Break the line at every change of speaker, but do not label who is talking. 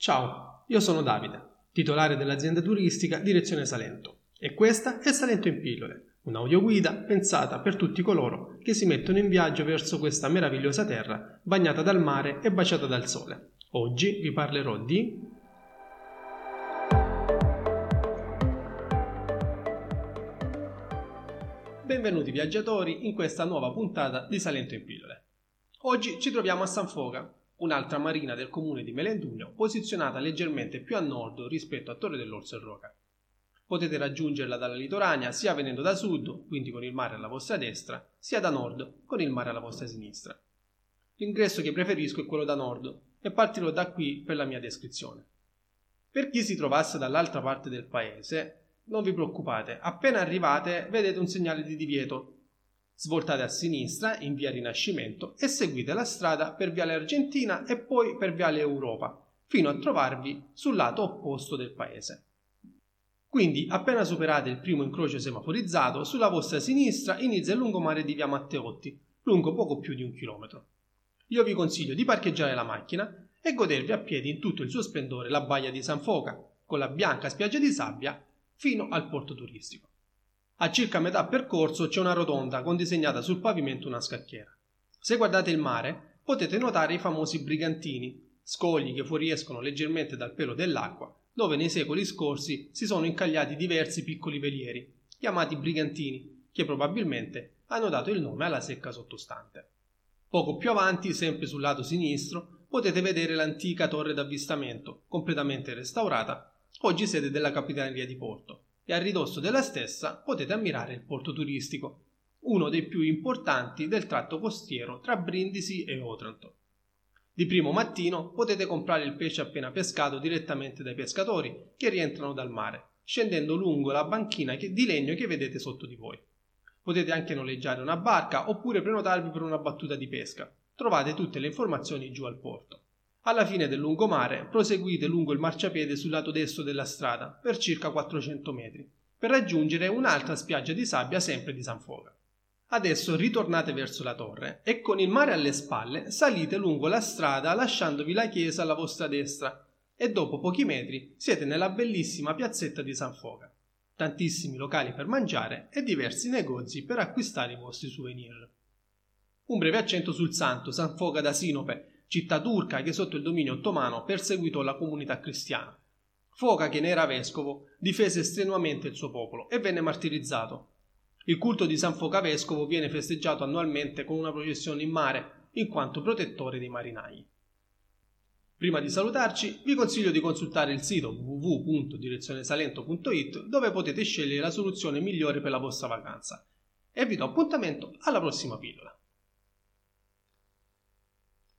Ciao, io sono Davide, titolare dell'azienda turistica Direzione Salento e questa è Salento in pillole, un'audioguida pensata per tutti coloro che si mettono in viaggio verso questa meravigliosa terra bagnata dal mare e baciata dal sole. Oggi vi parlerò di Benvenuti viaggiatori in questa nuova puntata di Salento in pillole. Oggi ci troviamo a San Foga, un'altra marina del comune di Melendugno posizionata leggermente più a nord rispetto a Torre dell'Orso e Roca. Potete raggiungerla dalla litorania sia venendo da sud, quindi con il mare alla vostra destra, sia da nord, con il mare alla vostra sinistra. L'ingresso che preferisco è quello da nord e partirò da qui per la mia descrizione. Per chi si trovasse dall'altra parte del paese, non vi preoccupate, appena arrivate vedete un segnale di divieto. Svoltate a sinistra in via Rinascimento e seguite la strada per viale Argentina e poi per viale Europa, fino a trovarvi sul lato opposto del paese. Quindi, appena superate il primo incrocio semaforizzato, sulla vostra sinistra inizia il lungomare di via Matteotti, lungo poco più di un chilometro. Io vi consiglio di parcheggiare la macchina e godervi a piedi in tutto il suo splendore la baia di San Foca, con la bianca spiaggia di sabbia fino al porto turistico. A circa metà percorso c'è una rotonda con disegnata sul pavimento una scacchiera. Se guardate il mare potete notare i famosi brigantini, scogli che fuoriescono leggermente dal pelo dell'acqua, dove nei secoli scorsi si sono incagliati diversi piccoli velieri, chiamati brigantini, che probabilmente hanno dato il nome alla secca sottostante. Poco più avanti, sempre sul lato sinistro, potete vedere l'antica torre d'avvistamento, completamente restaurata oggi sede della Capitaneria di Porto, e a ridosso della stessa potete ammirare il porto turistico, uno dei più importanti del tratto costiero tra Brindisi e Otranto. Di primo mattino potete comprare il pesce appena pescato direttamente dai pescatori che rientrano dal mare, scendendo lungo la banchina di legno che vedete sotto di voi. Potete anche noleggiare una barca oppure prenotarvi per una battuta di pesca. Trovate tutte le informazioni giù al porto. Alla fine del lungomare proseguite lungo il marciapiede sul lato destro della strada per circa 400 metri, per raggiungere un'altra spiaggia di sabbia sempre di San Foga. Adesso ritornate verso la torre e con il mare alle spalle salite lungo la strada lasciandovi la chiesa alla vostra destra e dopo pochi metri siete nella bellissima piazzetta di San Foga. Tantissimi locali per mangiare e diversi negozi per acquistare i vostri souvenir. Un breve accento sul santo San Foga da Sinope città turca che sotto il dominio ottomano perseguitò la comunità cristiana. Foca, che ne era vescovo, difese strenuamente il suo popolo e venne martirizzato. Il culto di San Foca vescovo viene festeggiato annualmente con una processione in mare, in quanto protettore dei marinai. Prima di salutarci, vi consiglio di consultare il sito www.direzionesalento.it dove potete scegliere la soluzione migliore per la vostra vacanza. E vi do appuntamento alla prossima pillola.